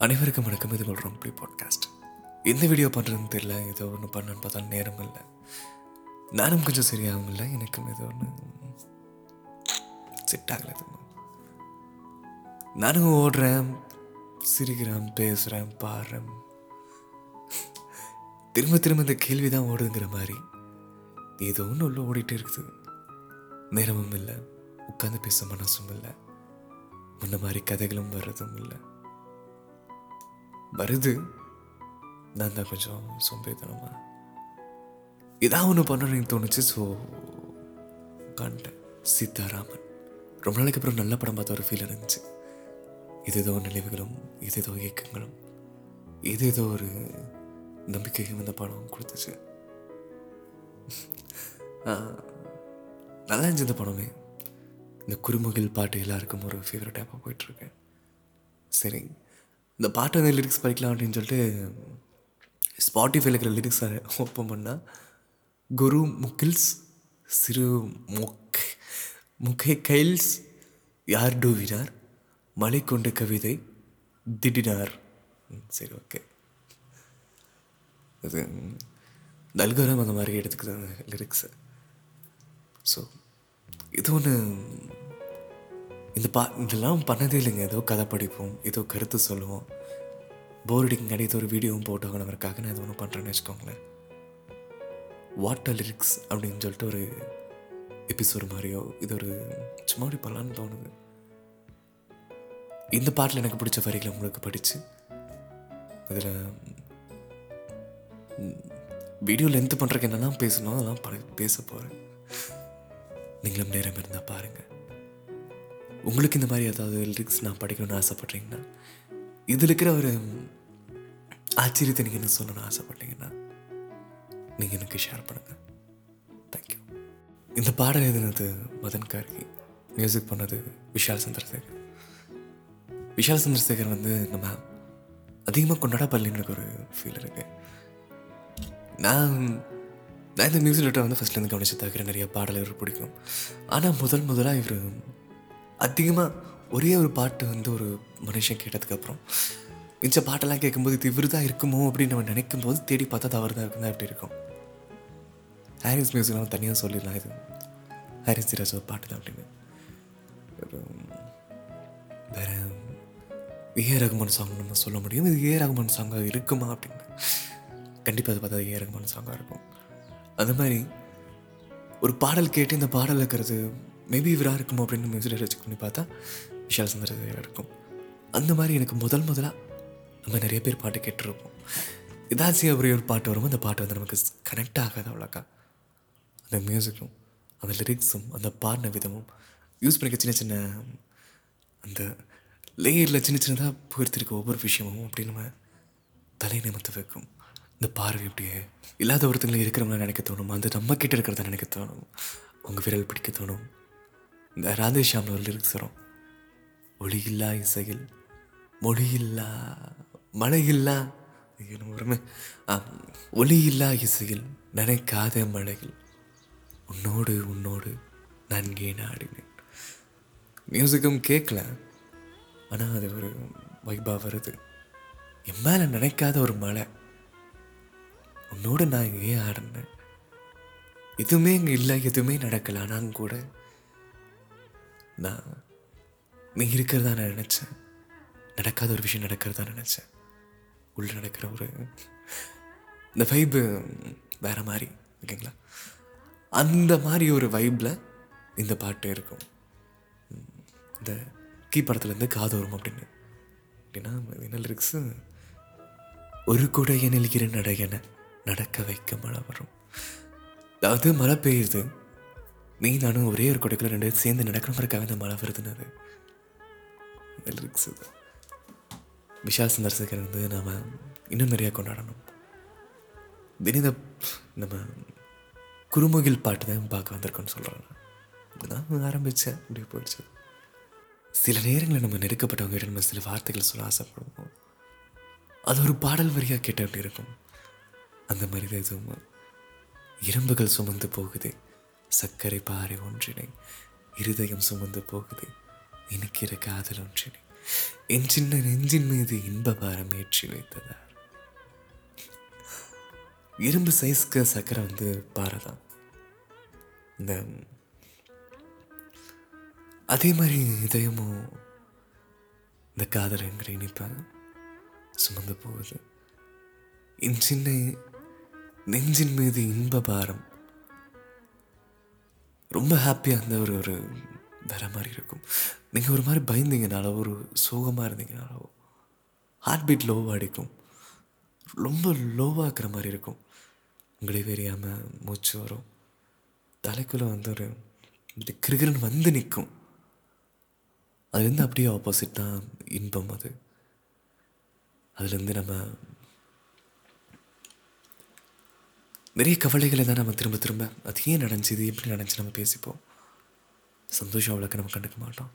அனைவருக்கும் வணக்கம். இது உங்கள் ரொம்ப பாட்காஸ்ட் எந்த வீடியோ பண்ணுறதுன்னு தெரியல. ஏதோ ஒன்று பண்ணணும்னு பார்த்தா நேரம் இல்லை. நானும் கொஞ்சம் சரியாகவும் இல்லை. எனக்கும் ஏதோ ஒன்று செட் ஆகலை. எதுவும். நானும் ஓடுறேன் சிரிக்கிறேன் பேசுகிறேன் பாடுறேன். திரும்ப திரும்ப இந்த கேள்வி தான் ஓடுதுங்கிற மாதிரி ஏதோ ஒன்று உள்ள ஓடிட்டே இருக்குது. நேரமும் இல்லை. உட்காந்து பேச மனசும் இல்லை. முன்ன மாதிரி கதைகளும் வர்றதும் இல்லை. வருது. நான் தான் கொஞ்சம் சோம்பேறித்தனமா? ஏதாவது ஒன்று பண்ணணும்னு தோணுச்சு ஸோ உட்காந்துட்டேன் சீதாராமன் ரொம்ப நாளைக்கு அப்புறம் நல்ல படம் பார்த்த ஒரு ஃபீல் இருந்துச்சு. இது ஏதோ நினைவுகளும் இது ஏதோ இயக்கங்களும் இது ஏதோ ஒரு நம்பிக்கையும் இந்த படம் கொடுத்துச்சு. நல்லா இருந்துச்சு இந்த படமே. இந்த குறுமுகில் பாட்டு எல்லாருக்கும் ஒரு ஃபேவரட்டாக போயிட்டுருக்கேன் சரி இந்த பாட்டு வந்து லிரிக்ஸ் படிக்கலாம் அப்படின்னு சொல்லிட்டு ஸ்பாட்டிஃபைல இருக்கிற லிரிக்ஸை ஓப்பன் பண்ணால் குரு முகில்ஸ் சிறு மொக் முகை கைல்ஸ் யார் டூவினார் மலை கொண்ட கவிதை திடினார். ம், சரி ஓகே அது தல்கரம் அந்த மாதிரி எடுத்துக்கிறாங்க லிரிக்ஸு ஸோ இது ஒன்று இந்த பா இதெல்லாம் பண்ணதே இல்லைங்க. ஏதோ கதை படிப்போம் ஏதோ கருத்து சொல்லுவோம். போர் அடிக்கும் ஏதோ ஒரு வீடியோவும் போட்டோங்கிறவருக்காக நான் இது ஒன்று பண்ணுறேன்னு வச்சுக்கோங்களேன். வாட்டர் லிரிக்ஸ் அப்படின்னு சொல்லிட்டு ஒரு எபிசோடு மாதிரியோ இது ஒரு சும்மா அப்படி பண்ணலான்னு தோணுது. இந்த பாட்டில் எனக்கு பிடிச்ச வரிகளை உங்களுக்கு படித்து இதில் வீடியோ லென்த்து பண்ணுறதுக்கு என்னெல்லாம் பேசணும் அதெல்லாம் ப பேச போகிறேன் நீங்களும் நேரம் இருந்தால் பாருங்கள் உங்களுக்கு இந்த மாதிரி ஏதாவது லிரிக்ஸ் நான் படிக்கணும்னு ஆசைப்பட்றீங்கன்னா இதில் இருக்கிற ஒரு ஆச்சரியத்தை நீங்கள் என்ன சொல்லணும்னு ஆசைப்பட்டீங்கன்னா நீங்கள் எனக்கு ஷேர் பண்ணுங்கள் தேங்க்யூ இந்த பாடல் எழுதினது மதன் கார்கி மியூசிக் பண்ணது விஷால் சந்திரசேகர். விஷால் சந்திரசேகர் வந்து நம்ம அதிகமாக கொண்டாடப்படலன்னு எனக்கு ஒரு ஃபீல் இருக்குது நான் நான் இந்த மியூசிக் டேரக்டர் வந்து ஃபஸ்ட்லேருந்து கவனிச்சு தவிர நிறைய பாடல் இவர் பிடிக்கும். ஆனால் முதல் முதலாக இவர் அதிகமாக ஒரே ஒரு பாட்டு வந்து ஒரு மனுஷன் கேட்டதுக்கப்புறம் மிச்ச பாட்டெல்லாம் கேட்கும்போது இது இவர் தான் இருக்குமோ அப்படின்னு நம்ம நினைக்கும் போது தேடி பார்த்தா தவறு தான் இருக்குதா எப்படி இருக்கும்? ஹாரிஸ் மியூசிக் நம்ம தனியாக சொல்லிடலாம் இது. ஹாரிஸ் திராஜ் பாட்டு தான் அப்படின்னு. வேற ஏ ரகுமான் சாங் நம்ம சொல்ல முடியும். இது ஏ ரகுமான் சாங்காக இருக்குமா அப்படின்னு. கண்டிப்பாக அது பார்த்தா ஏ ரகுமான் சாங்காக இருக்கும். அந்த மாதிரி ஒரு பாடல் கேட்டு இந்த பாடல் இருக்கிறது மேபி இவராக இருக்குமோ அப்படின்னு மியூசிக் செக் பண்ணி பார்த்தா விஷால் சந்திரசேகர் இருக்கும். அந்த மாதிரி எனக்கு முதல் முதலாக நம்ம நிறைய பேர் பாட்டு கேட்டிருப்போம். ஏதாச்சும் அப்படி ஒரு பாட்டு வரும் அந்த பாட்டு வந்து நமக்கு கனெக்ட் ஆகாது அவ்வளோக்கா. அந்த மியூசிக்கும் அந்த லிரிக்ஸும் அந்த பாடின விதமும் யூஸ் பண்ணிக்க சின்ன சின்ன அந்த லேயரில் சின்ன சின்னதாக போயிருத்திருக்க ஒவ்வொரு விஷயமும் அப்படி நம்ம தலை நிமித்து வைக்கும். இந்த பார்வை அப்படியே இல்லாத ஒருத்தங்களை இருக்கிறவங்கள நினைக்க தோணும் அந்த நம்ம கிட்ட இருக்கிறத நினைக்க தோணும் அவங்க விரல் பிடிக்க தோணும் இந்த ராதேஷாமில் ஒரு லிரிக்ஸ் வரும். ஒளியில்லா இசையில் மொழியில்லா மழையில்லா ஐயோ, வருமே. ஒளியில்லா இசையில் நினைக்காத மழையில் உன்னோடு உன்னோடு நான் ஏன் ஆடினேன். மியூசிக்கும் கேட்கல ஆனால் அது ஒரு வைபாக வருது. என் மேலே நினைக்காத ஒரு மழை உன்னோடு நான் ஏன் ஆடினேன்? எதுவுமே இங்கே இல்லை எதுவுமே நடக்கலை ஆனால் கூட நீ இருக்கிறதா நான் நினச்சேன். நடக்காத ஒரு விஷயம் நடக்கிறதா நினச்சேன். உள்ள நடக்கிற ஒரு இந்த வைப்பு வேறு மாதிரி ஓகேங்களா? அந்த மாதிரி ஒரு வைப்பில் இந்த பாட்டு இருக்கும். இந்த கீ படத்துலேருந்து காதோறும் அப்படின்னு. அப்படின்னா என்ன லிரிக்ஸு ஒரு குடையனில் இரு நடையன நடக்க வைக்க மழை வரும். அதாவது மழை பெய்யுது. நீ நானும் ஒரே ஒரு குடைக்குள்ள ரெண்டு சேர்ந்து சேர்ந்து மாதிரிக்காக இந்த மழை வருதுன்னு அது. லிரிக்ஸ் இது விஷால் சந்தர்சகர் வந்து நாம் இன்னும் நிறையா கொண்டாடணும். தினம் நம்ம குறுமுகில் பாட்டு தான் பார்க்க வந்திருக்கோன்னு சொல்கிறேன் இப்படிதான் ஆரம்பித்தேன் அப்படியே போயிடுச்சு. சில நேரங்களில் நம்ம நெருக்கப்பட்டவங்க நம்ம சில வார்த்தைகள் சொல்ல ஆசைப்படுவோம். அது ஒரு பாடல் வரியாக கேட்ட அப்படி இருக்கும்? அந்த மாதிரி தான் எதுவும் இரும்புகள் சுமந்து போகுது சர்க்கரை பாறை ஒன்றினை இருதயம் சுமந்து போகுது. இனிக்கிற காதல் ஒன்றினை என் சின்ன நெஞ்சின் மீது இன்ப பாரம் ஏற்றி வைத்ததார் இரும்பு சைஸ்க்கு சக்கரை வந்து பாறை தான் இந்த அதே மாதிரி இதயமும் இந்த காதலங்கிற இனிப்பேன் சுமந்து போகுது. என் சின்ன நெஞ்சின் மீது இன்ப பாரம். ரொம்ப ஹாப்பியாக இருந்த ஒரு ஒரு வேற மாதிரி இருக்கும். நீங்கள் ஒரு மாதிரி பயந்தீங்கனாலோ ஒரு சோகமாக இருந்தீங்கனாலோ ஹார்ட் பீட் லோவாக அடிக்கும். ரொம்ப லோவாக இருக்கிற மாதிரி இருக்கும். உங்களே தெரியாமல் மூச்சு வரும். தலைக்குள்ளே வந்து ஒரு இப்படி கிருகிருன்னு வந்து நிற்கும். அதுலேருந்து அப்படியே ஆப்போசிட் தான் இன்பம் அது. அதுலேருந்து நம்ம நிறைய கவலைகளை தான் நம்ம திரும்ப திரும்ப அது ஏன் நடந்துச்சு எப்படி நடந்துச்சு நம்ம பேசிப்போம். சந்தோஷம் அவ்வளோக்கு நம்ம கண்டுக்க மாட்டோம்.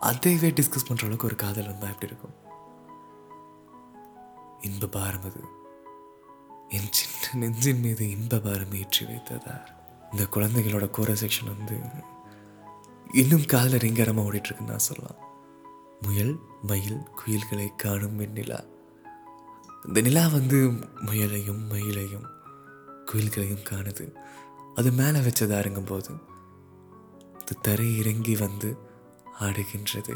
அதைவே டிஸ்கஸ் பண்ணுற அளவுக்கு ஒரு காதல் வந்தால் எப்படி இருக்கும்? இன்ப பாரம் அது. என் சின்ன நெஞ்சின் மீது இன்ப பாரம் ஏற்றி வைத்ததார் இந்த குழந்தைகளோட கோர செக்ஷன் வந்து இன்னும் காதல ரிங்கரமாக ஓடிட்டுருக்குன்னு நான் சொல்லலாம். முயல் மயில் குயில்களை காணும் வெண்ணிலா இந்த நிலா வந்து முயலையும் மயிலையும் குயில்களையும் காணுது. அது மேலே வச்சதாருங்கும் இறங்கும்போது அது தரை இறங்கி வந்து ஆடுகின்றது.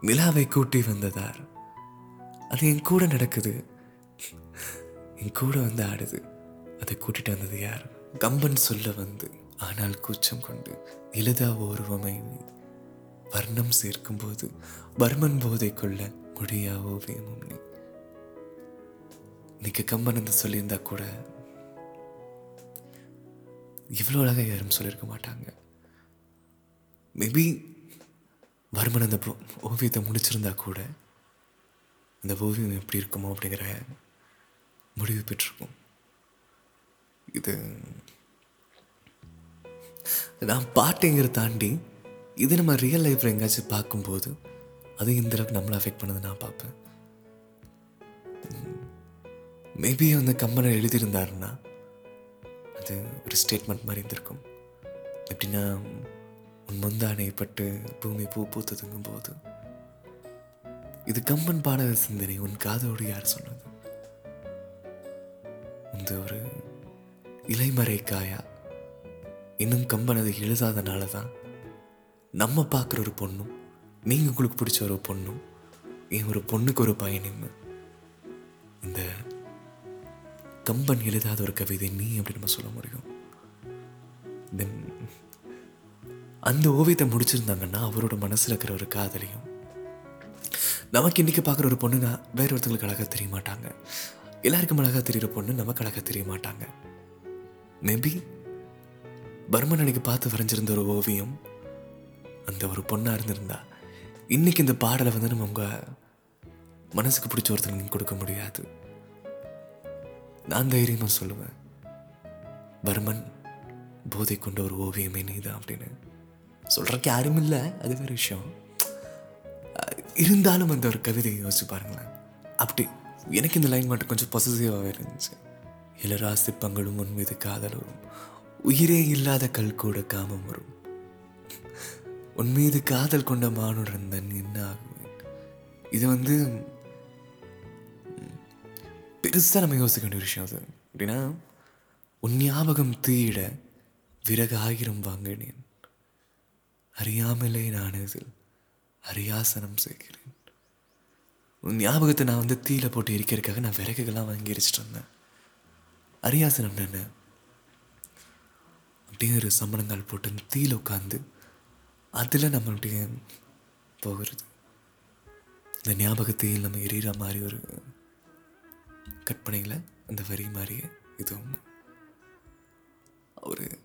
நிலாவை கூட்டி வந்ததார். அது என் கூட நடக்குது. என் கூட வந்து ஆடுது. அதை கூட்டிட்டு வந்தது யார்? கம்பன் சொல்ல வந்து ஆனால் கூச்சம் கொண்டு எளிதா ஓருவமை வர்ணம் வர்ணம் சேர்க்கும்போது வர்மன் போதை கொள்ள முடியா ஓவியமும் நீ? இன்னைக்கு கம்பன் என்று சொல்லியிருந்தா கூட இவ்வளோ அழகாக யாரும் சொல்லியிருக்க மாட்டாங்க. மேபி வர்மன் அந்த ஓவியத்தை முடிச்சிருந்தா கூட அந்த ஓவியம் எப்படி இருக்குமோ அப்படிங்கிற முடிவு பெற்றிருக்கும் இது நான் பாட்டுங்கிற தாண்டி இது நம்ம ரியல் லைஃப்பில் எங்கேயாச்சும் பார்க்கும்போது அது இந்த அளவுக்கு நம்மளை அஃபெக்ட் பண்ணது நான் பார்ப்பேன். மேபி அந்த கம்பனை எழுதியிருந்தாருன்னா அது ஒரு ஸ்டேட்மெண்ட் மாதிரி இருந்திருக்கும். எப்படின்னா உன் முந்தானை பட்டு பூமி பூ பூத்ததுங்கும் போது இது கம்பன் பாடக சிந்தனை உன் காதோடு யார் சொன்னது? இந்த ஒரு இலைமறை காயா இன்னும் கம்பன் அதை எழுதாதனால தான் நம்ம பார்க்குற ஒரு பொண்ணும் நீங்கள் உங்களுக்கு பிடிச்ச ஒரு பொண்ணும் என் ஒரு பொண்ணுக்கு ஒரு பையனும் இந்த கம்பன் எழுதாத ஒரு கவிதை நீ அப்படி நம்ம சொல்ல முடியும்? தென் அந்த ஓவியத்தை முடிச்சிருந்தாங்கன்னா அவரோட மனசில் இருக்கிற ஒரு காதலையும் நமக்கு இன்றைக்கி பார்க்குற ஒரு பொண்ணுங்க வேற ஒருத்தங்களுக்கு அழகாக தெரிய மாட்டாங்க. எல்லாருக்கும் அழகாக தெரிகிற பொண்ணு நமக்கு அழகாக தெரிய மாட்டாங்க. மேபி பர்மன் அன்னைக்கு பார்த்து வரைஞ்சிருந்த ஒரு ஓவியம் அந்த ஒரு பொண்ணாக இருந்திருந்தா இன்னைக்கு இந்த பாடலை வந்து நம்ம உங்கள் மனசுக்கு பிடிச்ச ஒருத்தருக்கு கொடுக்க முடியாது. நான் தைரியமாக சொல்லுவேன் பர்மன் போதை கொண்ட ஒரு ஓவியமே நீதான் அப்படின்னு. சொல்கிறக்கு யாரும் இல்லை. அது வேறு விஷயம். இருந்தாலும் அந்த ஒரு கவிதையை யோசிச்சு பாருங்களேன். அப்படி எனக்கு இந்த லைன் மட்டும் கொஞ்சம் பொசசிவாகவே இருந்துச்சு. இளராசி பங்களும் உன் மீது காதல் வரும் உயிரே இல்லாத கல் கூட காமம் வரும். உன் மீது காதல் கொண்ட மானுடன் தன் என்ன ஆகுவேன் இது வந்து பெருசாக நம்ம யோசிக்க வேண்டிய விஷயம் அது. எப்படின்னா உன் ஞாபகம் தீயிட விறகு ஆயிரம் வாங்கினேன். அறியாமலே நான் இதில் அரியாசனம் செய்கிறேன். உன் ஞாபகத்தை நான் வந்து தீயில போட்டு எரிக்கிறதுக்காக நான் விறகுகள்லாம் வாங்கி எரிச்சிட்டு இருந்தேன் அரியாசனம் என்ன? அப்படியே ஒரு சம்பளங்கால் போட்டு தீயில உட்காந்து அதில் நம்மளுடைய போகிறது. இந்த ஞாபகத்தையில் நம்ம எரியிற மாதிரி ஒரு கற்பனையில் அந்த வரி மாதிரியே இதுவும். ஒரு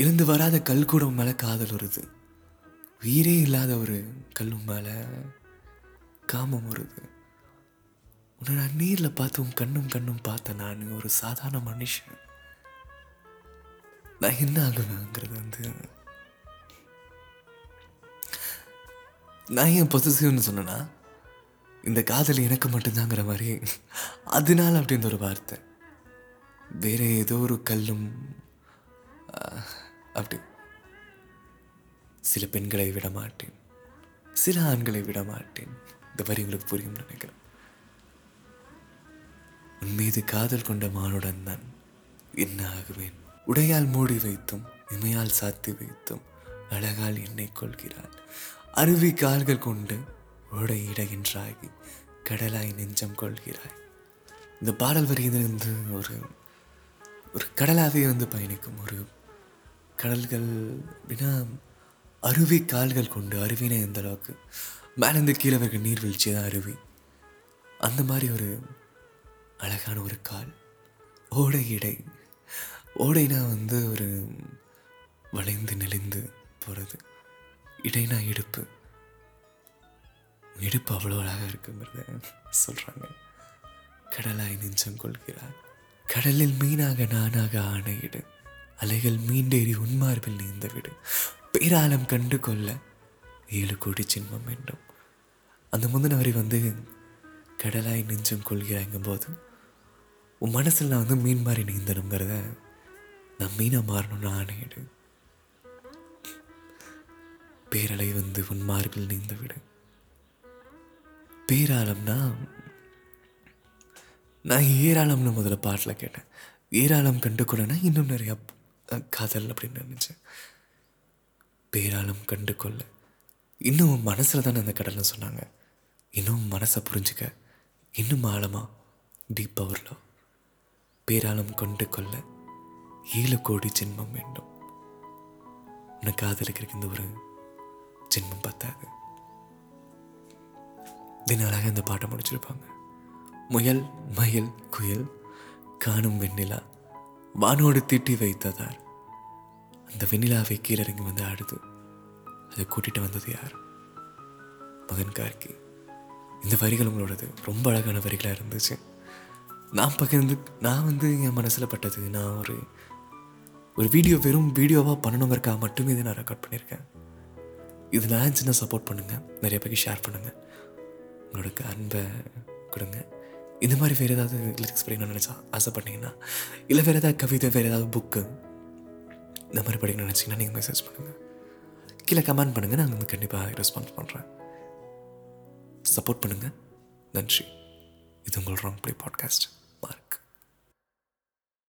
இருந்து வராத கல் கூட உன் மேலே காதல் வருது. உயிரே இல்லாத ஒரு கல் உன் மேலே காமம் வருது. உன்னை நான் நீரில் பார்த்து உன் கண்ணும் கண்ணும் பார்த்தேன் நான் ஒரு சாதாரண மனுஷன். நான் என்ன ஆகுவேங்கிறது வந்து நான் ஏன் பொசிசிவ்னு சொன்னேன்னா இந்த காதல் எனக்கு மட்டும்தாங்கிற மாதிரி அதனால அப்படின்ற ஒரு வார்த்தை. வேற ஏதோ ஒரு கல்லும் அப்படி. சில பெண்களை விட மாட்டேன் சில ஆண்களை விட மாட்டேன் இந்த வரி உங்களுக்கு புரியும் நினைக்கிறேன். உன் மீது காதல் கொண்ட மானுடன் நான் என்ன ஆகுவேன்? உடையால் மூடி வைத்தும் இமையால் சாத்தி வைத்தும் அழகால் என்னை கொள்கிறாள். அருவி கால்கள் கொண்டு உடையிடுகின்றாகி கடலாய் நெஞ்சம் கொள்கிறாய். இந்த பாடல் வரியிலிருந்து ஒரு ஒரு கடலாகவே வந்து பயணிக்கும் ஒரு கடல்கள் அப்படின்னா அருவி கால்கள் கொண்டு அருவினா எந்த அளவுக்கு. மேலேருந்து கீழே இருக்க நீர்வீழ்ச்சி தான் அருவி. அந்த மாதிரி ஒரு அழகான ஒரு கால். ஓடை இடை. ஓடைனா வந்து ஒரு வளைந்து நெளிந்து போகிறது இடைனா இடுப்பு. இடுப்பு அவ்வளோ அழகாக இருக்குங்கிறத சொல்கிறாங்க கடலாய் நெஞ்சம் கொள்கிறார். கடலில் மீனாக நானாக ஆணையிடு. அலைகள் மீண்டேறி உன்மார்பில் நீந்த விடு பேராலம் கண்டு கொள்ள ஏழு கோடி சின்மம் வேண்டும். அந்த முந்தின வரி வந்து கடலாய் நெஞ்சம் கொள்கிறாங்கும் போது உன் மனசில் நான் வந்து மீன் மாதிரி நீந்தணுங்கிறத நான் மீனாக மாறணும்னு ஆணையிடு பேரலை வந்து உன் மார்பில் நீந்த விடு பேராளம்னா நான் ஏராளம்னு முதல்ல பாட்டில் கேட்டேன். ஏராளம் கண்டு கூடனா இன்னும் நிறையா காதல் அப்படின்னு நினச்சேன். பேராலும் கண்டு கொள்ள இன்னும் மனசில் தானே அந்த கடல்னு சொன்னாங்க. இன்னும் மனசை புரிஞ்சுக்க. இன்னும் ஆழமாக டீப் பவரில் பேராலும் கொண்டு கொள்ள ஏழு கோடி ஜென்மம் வேண்டும். உன்னை காதலிக்கிறதுக்கு இந்த ஒரு ஜென்மம் பத்தாது. தின அழகாக இந்த பாட்டை முடிச்சிருப்பாங்க. முயல் மயில் குயில் காணும் வெண்ணிலா வானோடு திட்டி வைத்ததார் அந்த வெண்ணிலாவை கீழறங்கி வந்து ஆடுது. அதை கூட்டிகிட்டு வந்தது யார்? மகன் கார்கி. இந்த வரிகள் உங்களோடது. ரொம்ப அழகான வரிகளாக இருந்துச்சு. நான் பகிர்ந்து நான் வந்து என் மனசில் பட்டது நான் ஒரு ஒரு வீடியோ வெறும் வீடியோவாக பண்ணணுங்கிறக்காக மட்டுமே இதை நான் ரெக்கார்ட் பண்ணியிருக்கேன். இது நான் சின்ன சப்போர்ட் பண்ணுங்கள் நிறைய பேருக்கு ஷேர் பண்ணுங்கள் உங்களோட அன்பை கொடுங்க. இந்த மாதிரி வேறு ஏதாவது லிரிக்ஸ் படிக்கணும்னு நினச்சா ஆசைப்பட்டீங்கன்னா இல்லை வேறு ஏதாவது கவிதை வேறு ஏதாவது புக்கு இந்த மாதிரி படிக்கணும்னு நினச்சிங்கன்னா நீங்கள் மெசேஜ் பண்ணுங்கள் கீழே கமெண்ட் பண்ணுங்கள் நான் வந்து கண்டிப்பாக ரெஸ்பான்ஸ் பண்ணுறேன் சப்போர்ட் பண்ணுங்கள் நன்றி. இது உங்கள் ராங் ப்ளே பாட்காஸ்ட்